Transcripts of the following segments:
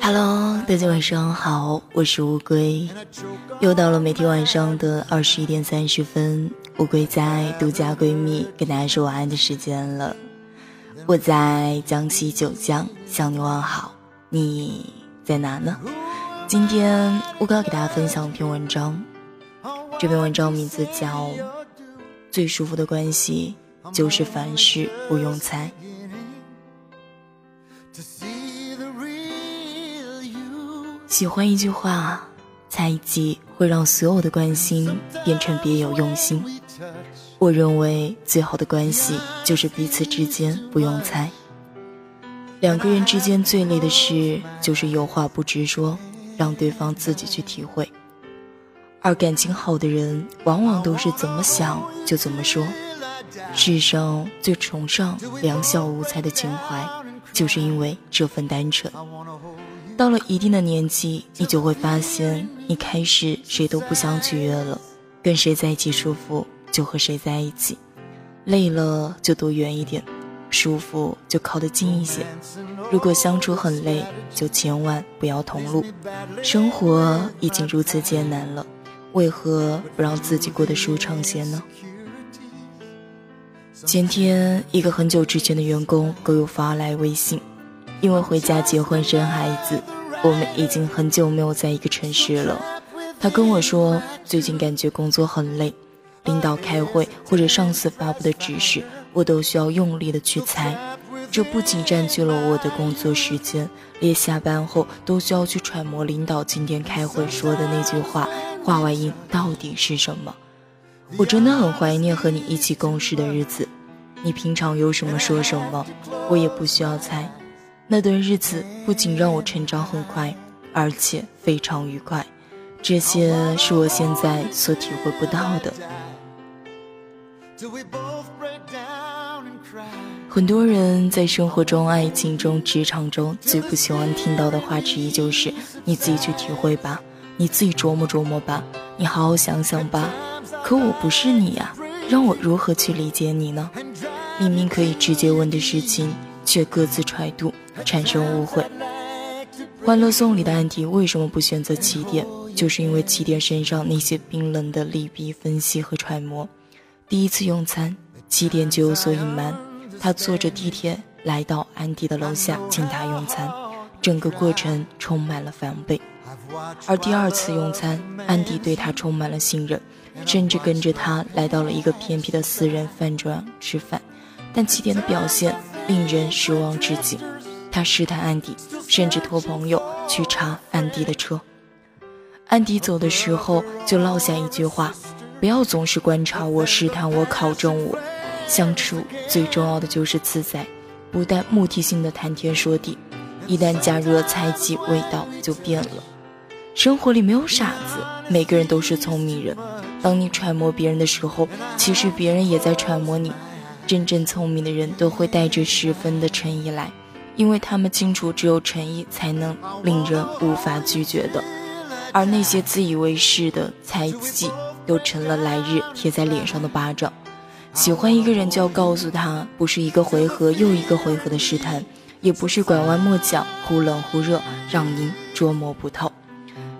Hello，大家晚上好，我是乌龟，又到了每天晚上的二十一点三十分，乌龟在独家闺蜜跟大家说晚安的时间了。我在江西九江向你问好，你在哪呢？今天乌龟要给大家分享一篇文章，这篇文章名字叫《最舒服的关系就是凡事不用猜》。喜欢一句话，猜忌会让所有的关心变成别有用心。我认为最好的关系就是彼此之间不用猜。两个人之间最累的事就是有话不直说，让对方自己去体会。而感情好的人，往往都是怎么想就怎么说。世上最崇尚两小无猜的情怀，就是因为这份单纯。到了一定的年纪，你就会发现，你开始谁都不想取悦了，跟谁在一起舒服就和谁在一起，累了就躲远一点，舒服就靠得近一些。如果相处很累，就千万不要同路。生活已经如此艰难了，为何不让自己过得舒畅些呢？前天，一个很久之前的员工给我发来微信。因为回家结婚生孩子，我们已经很久没有在一个城市了。他跟我说，最近感觉工作很累，领导开会或者上司发布的指示，我都需要用力的去猜。这不仅占据了我的工作时间，连下班后都需要去揣摩领导今天开会说的那句话话外音到底是什么。我真的很怀念和你一起共事的日子，你平常有什么说什么，我也不需要猜。那段日子不仅让我成长很快，而且非常愉快，这些是我现在所体会不到的。很多人在生活中、爱情中、职场中最不喜欢听到的话之一就是：“你自己去体会吧，你自己琢磨琢磨吧，你好好想想吧。”可我不是你呀，让我如何去理解你呢？明明可以直接问的事情，却各自揣度。产生误会。《欢乐颂》里的安迪为什么不选择起点？就是因为起点身上那些冰冷的利弊分析和揣摩。第一次用餐，起点就有所隐瞒。他坐着地铁来到安迪的楼下，请他用餐，整个过程充满了防备。而第二次用餐，安迪对他充满了信任，甚至跟着他来到了一个偏僻的私人饭庄吃饭。但起点的表现令人失望至极。他试探安迪，甚至托朋友去查安迪的车。安迪走的时候就落下一句话：“不要总是观察我、试探我、考证我。相处最重要的就是自在，不带目的性的谈天说地。一旦加入了猜忌，味道就变了。生活里没有傻子，每个人都是聪明人。当你揣摩别人的时候，其实别人也在揣摩你。真正聪明的人都会带着十分的诚意来。”因为他们清楚，只有诚意才能令人无法拒绝的，而那些自以为是的猜忌，都成了来日贴在脸上的巴掌。喜欢一个人，就要告诉他，不是一个回合又一个回合的试探，也不是拐弯抹角、忽冷忽热，让您捉摸不透。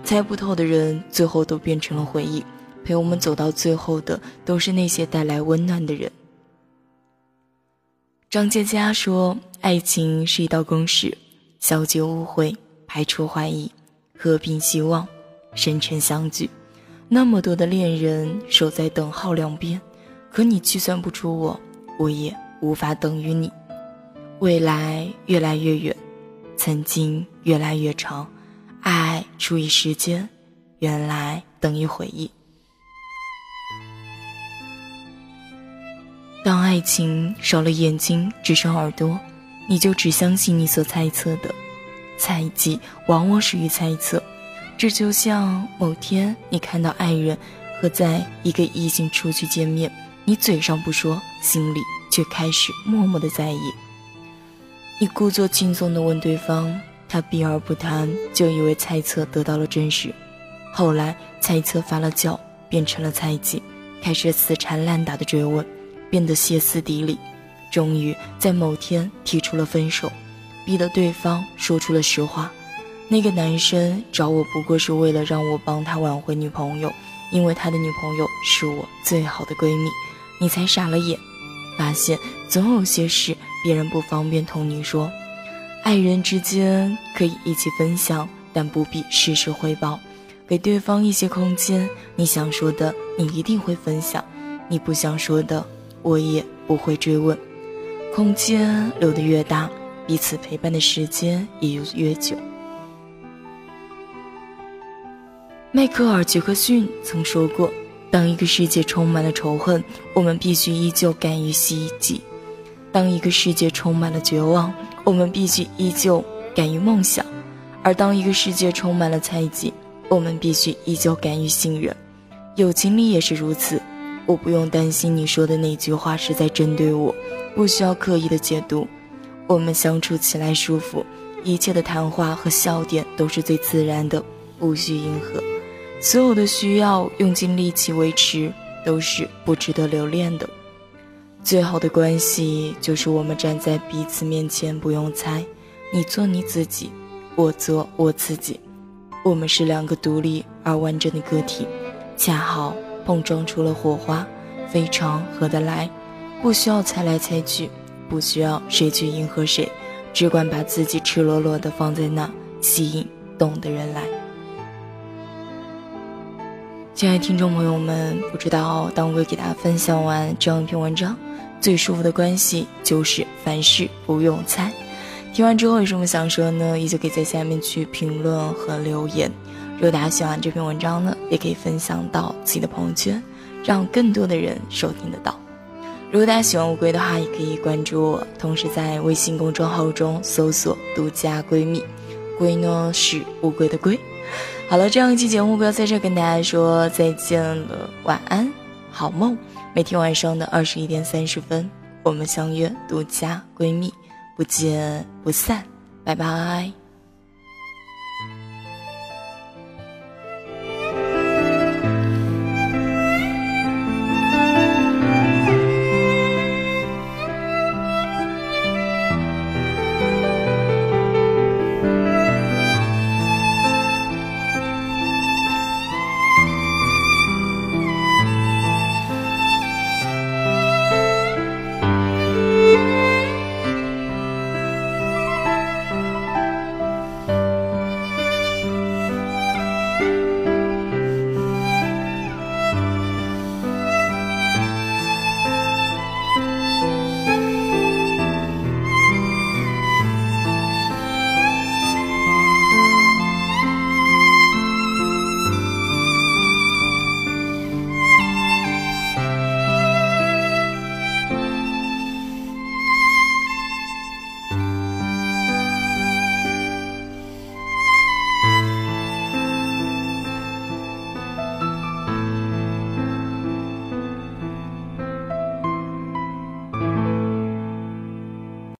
猜不透的人，最后都变成了回忆。陪我们走到最后的，都是那些带来温暖的人。张嘉佳说：“爱情是一道公式，消解误会，排除怀疑，和平希望，深沉相聚。那么多的恋人守在等号两边，可你计算不出我，我也无法等于你。未来越来越远，曾经越来越长，爱除以时间，原来等于回忆。”当爱情少了眼睛，只剩耳朵，你就只相信你所猜测的。猜忌往往始于猜测，这就像某天你看到爱人和在一个异性出去见面，你嘴上不说，心里却开始默默的在意。你故作轻松的问对方，他避而不谈，就以为猜测得到了证实。后来猜测发了酵，变成了猜忌，开始死缠烂打的追问。变得歇斯底里，终于在某天提出了分手，逼得对方说出了实话。那个男生找我不过是为了让我帮他挽回女朋友，因为他的女朋友是我最好的闺蜜。你才傻了眼，发现总有些事别人不方便同你说。爱人之间可以一起分享，但不必事事汇报，给对方一些空间。你想说的，你一定会分享；你不想说的，我也不会追问。空间留得越大，彼此陪伴的时间也就越久。迈克尔·杰克逊曾说过：“当一个世界充满了仇恨，我们必须依旧敢于希冀；当一个世界充满了绝望，我们必须依旧敢于梦想；而当一个世界充满了猜忌，我们必须依旧敢于信任。友情里也是如此，我不用担心你说的那句话是在针对我，不需要刻意的解读。我们相处起来舒服，一切的谈话和笑点都是最自然的，不需迎合。”所有的需要用尽力气维持，都是不值得留恋的。最好的关系就是我们站在彼此面前，不用猜，你做你自己，我做我自己。我们是两个独立而完整的个体，恰好碰撞出了火花，非常合得来。不需要猜来猜去，不需要谁去迎合谁，只管把自己赤裸裸的放在那，吸引懂的人来。亲爱的听众朋友们，不知道当我给大家分享完这样一篇文章，最舒服的关系就是凡事不用猜。听完之后有什么想说呢？依旧可以在下面去评论和留言。如果大家喜欢这篇文章呢，也可以分享到自己的朋友圈，让更多的人收听得到。如果大家喜欢乌龟的话，也可以关注我，同时在微信公众号中搜索“独家闺蜜”，龟呢是乌龟的龟。好了，这样一期节目不要在这跟大家说再见了，晚安，好梦。每天晚上的二十一点三十分，我们相约独家闺蜜，不见不散，拜拜。